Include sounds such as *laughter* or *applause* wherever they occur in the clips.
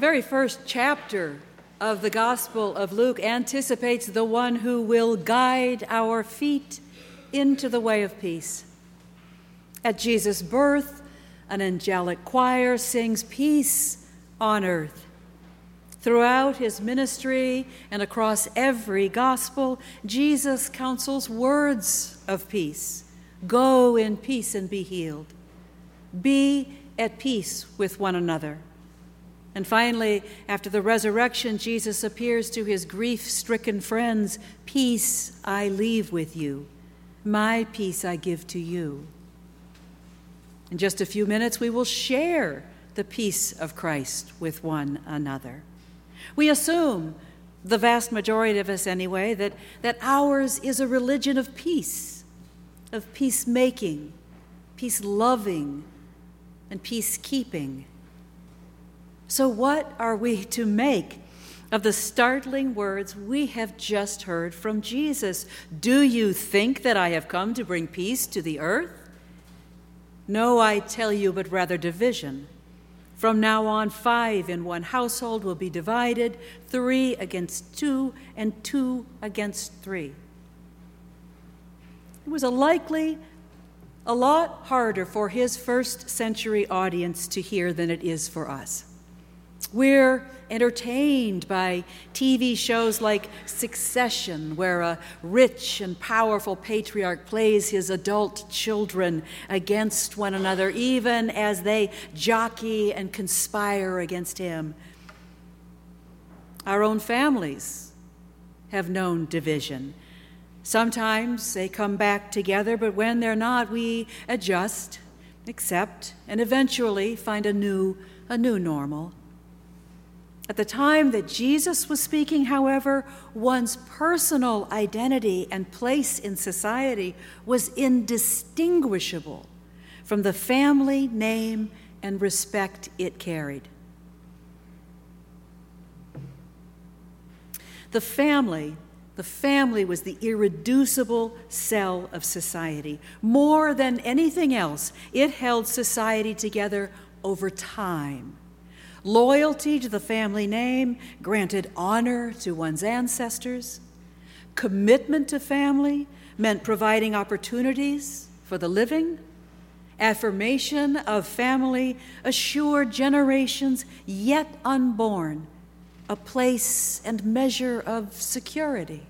very first chapter of the Gospel of Luke anticipates the one who will guide our feet into the way of peace. At Jesus' birth, an angelic choir sings peace on earth. Throughout his ministry and across every gospel, Jesus counsels words of peace. Go in peace and be healed. Be at peace with one another. And finally, after the resurrection, Jesus appears to his grief stricken friends Peace I leave with you, my peace I give to you. In just a few minutes, we will share the peace of Christ with one another. We assume, the vast majority of us anyway, that, that ours is a religion of peace, of peacemaking, peace loving, and peacekeeping. So, what are we to make of the startling words we have just heard from Jesus? Do you think that I have come to bring peace to the earth? No, I tell you, but rather division. From now on, five in one household will be divided three against two, and two against three. It was a likely a lot harder for his first century audience to hear than it is for us. We're entertained by TV shows like Succession, where a rich and powerful patriarch plays his adult children against one another, even as they jockey and conspire against him. Our own families have known division. Sometimes they come back together, but when they're not, we adjust, accept, and eventually find a new, a new normal. At the time that Jesus was speaking, however, one's personal identity and place in society was indistinguishable from the family name and respect it carried. The family, the family was the irreducible cell of society. More than anything else, it held society together over time Loyalty to the family name granted honor to one's ancestors. Commitment to family meant providing opportunities for the living. Affirmation of family assured generations yet unborn a place and measure of security.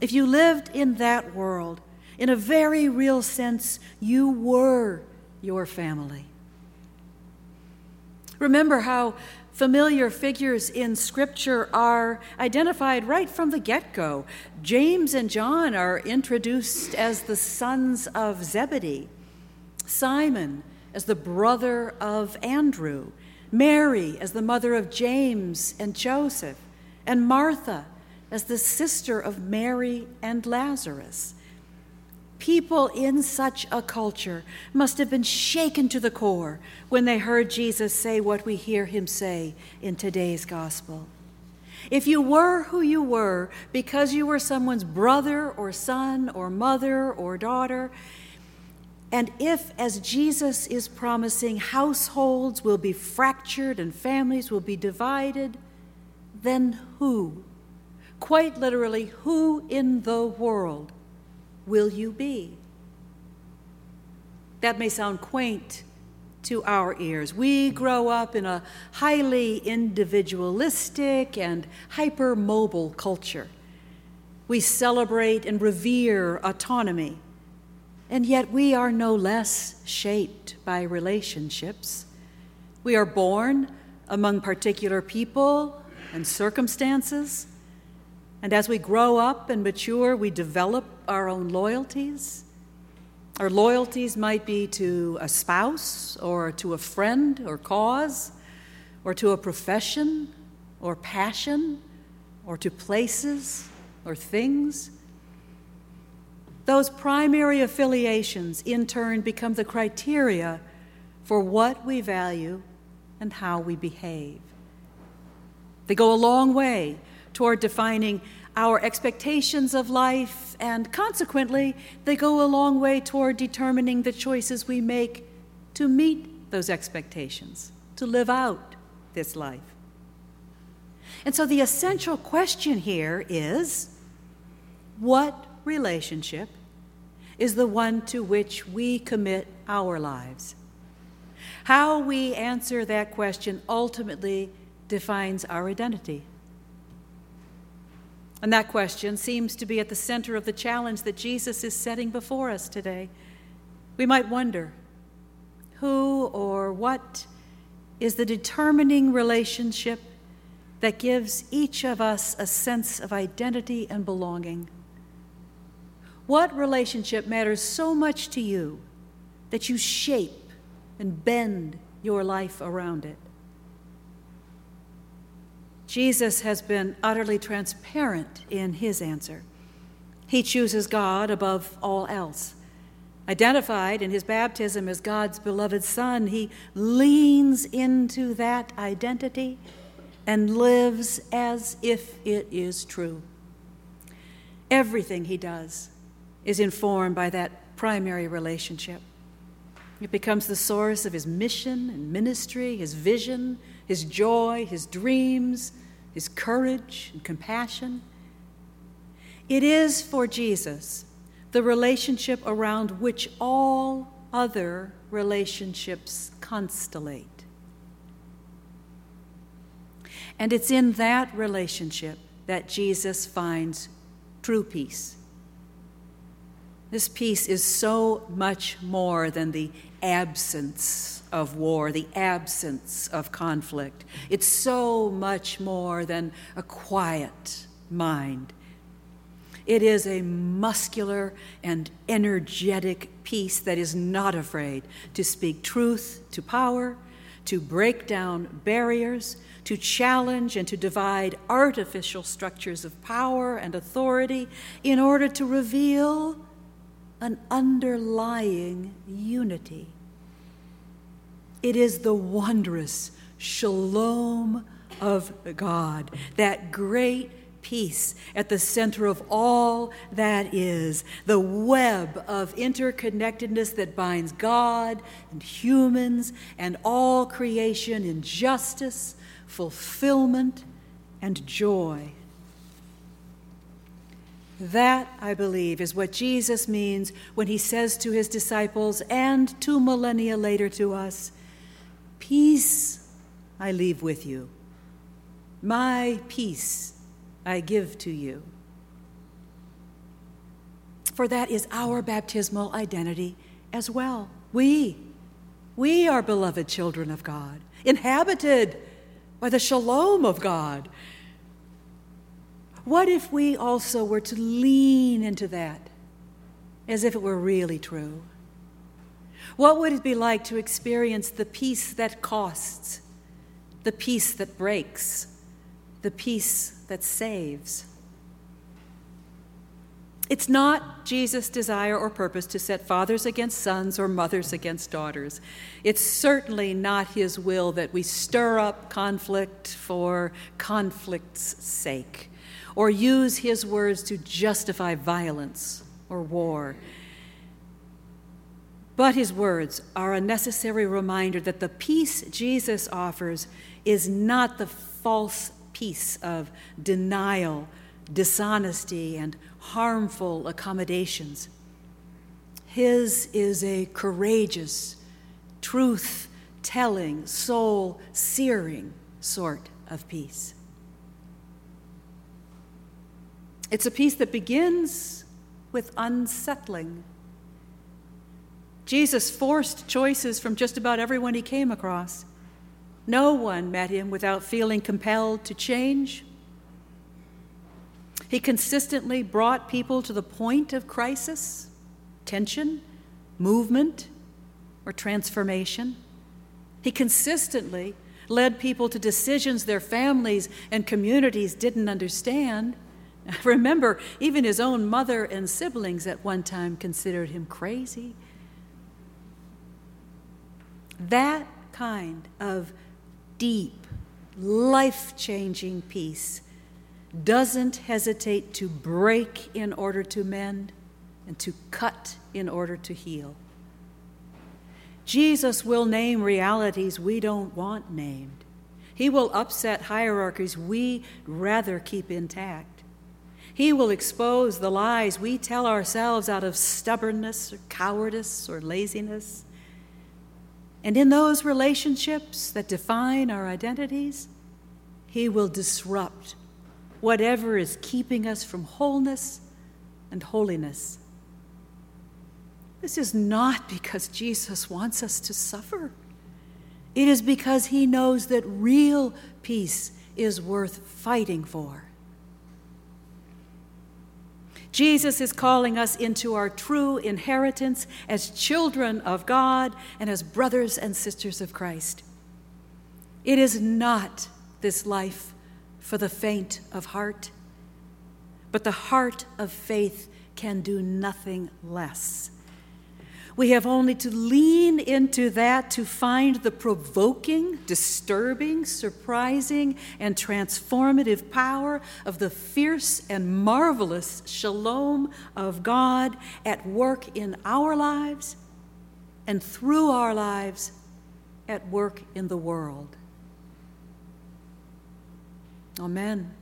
If you lived in that world, in a very real sense, you were your family. Remember how familiar figures in Scripture are identified right from the get go. James and John are introduced as the sons of Zebedee, Simon as the brother of Andrew, Mary as the mother of James and Joseph, and Martha as the sister of Mary and Lazarus. People in such a culture must have been shaken to the core when they heard Jesus say what we hear him say in today's gospel. If you were who you were because you were someone's brother or son or mother or daughter, and if, as Jesus is promising, households will be fractured and families will be divided, then who? Quite literally, who in the world will you be? That may sound quaint to our ears. We grow up in a highly individualistic and hypermobile culture. We celebrate and revere autonomy, and yet we are no less shaped by relationships. We are born among particular people and circumstances. And as we grow up and mature, we develop our own loyalties. Our loyalties might be to a spouse or to a friend or cause or to a profession or passion or to places or things. Those primary affiliations, in turn, become the criteria for what we value and how we behave. They go a long way toward defining our expectations of life, and consequently, they go a long way toward determining the choices we make to meet those expectations, to live out this life. And so the essential question here is what relationship is the one to which we commit our lives? How we answer that question ultimately defines our identity. And that question seems to be at the center of the challenge that Jesus is setting before us today. We might wonder who or what is the determining relationship that gives each of us a sense of identity and belonging? What relationship matters so much to you that you shape and bend your life around it? Jesus has been utterly transparent in his answer. He chooses God above all else. Identified in his baptism as God's beloved Son, he leans into that identity and lives as if it is true. Everything he does is informed by that primary relationship. It becomes the source of his mission and ministry, his vision, his joy, his dreams, his courage and compassion. It is for Jesus the relationship around which all other relationships constellate. And it's in that relationship that Jesus finds true peace. This peace is so much more than the absence of war, the absence of conflict. It's so much more than a quiet mind. It is a muscular and energetic peace that is not afraid to speak truth to power, to break down barriers, to challenge and to divide artificial structures of power and authority in order to reveal an underlying unity. It is the wondrous shalom of God, that great peace at the center of all that is, the web of interconnectedness that binds God and humans and all creation in justice, fulfillment, and joy. That, I believe, is what Jesus means when he says to his disciples and two millennia later to us Peace I leave with you, my peace I give to you. For that is our baptismal identity as well. We, we are beloved children of God, inhabited by the shalom of God. What if we also were to lean into that as if it were really true? What would it be like to experience the peace that costs, the peace that breaks, the peace that saves? It's not Jesus' desire or purpose to set fathers against sons or mothers against daughters. It's certainly not his will that we stir up conflict for conflict's sake or use his words to justify violence or war. But his words are a necessary reminder that the peace Jesus offers is not the false peace of denial, dishonesty, and harmful accommodations. His is a courageous, truth telling, soul searing sort of peace. It's a peace that begins with unsettling Jesus forced choices from just about everyone he came across. No one met him without feeling compelled to change. He consistently brought people to the point of crisis, tension, movement, or transformation. He consistently led people to decisions their families and communities didn't understand. *laughs* Remember, even his own mother and siblings at one time considered him crazy. That kind of deep, life changing peace doesn't hesitate to break in order to mend and to cut in order to heal. Jesus will name realities we don't want named. He will upset hierarchies we'd rather keep intact. He will expose the lies we tell ourselves out of stubbornness or cowardice or laziness. And in those relationships that define our identities, He will disrupt whatever is keeping us from wholeness and holiness. This is not because Jesus wants us to suffer. It is because he knows that real peace is worth fighting for. Jesus is calling us into our true inheritance as children of God and as brothers and sisters of Christ. It is not this life for the faint of heart, but the heart of faith can do nothing less. We have only to lean into that to find the provoking, disturbing, surprising, and transformative power of the fierce and marvelous shalom of God at work in our lives and through our lives at work in the world. Amen.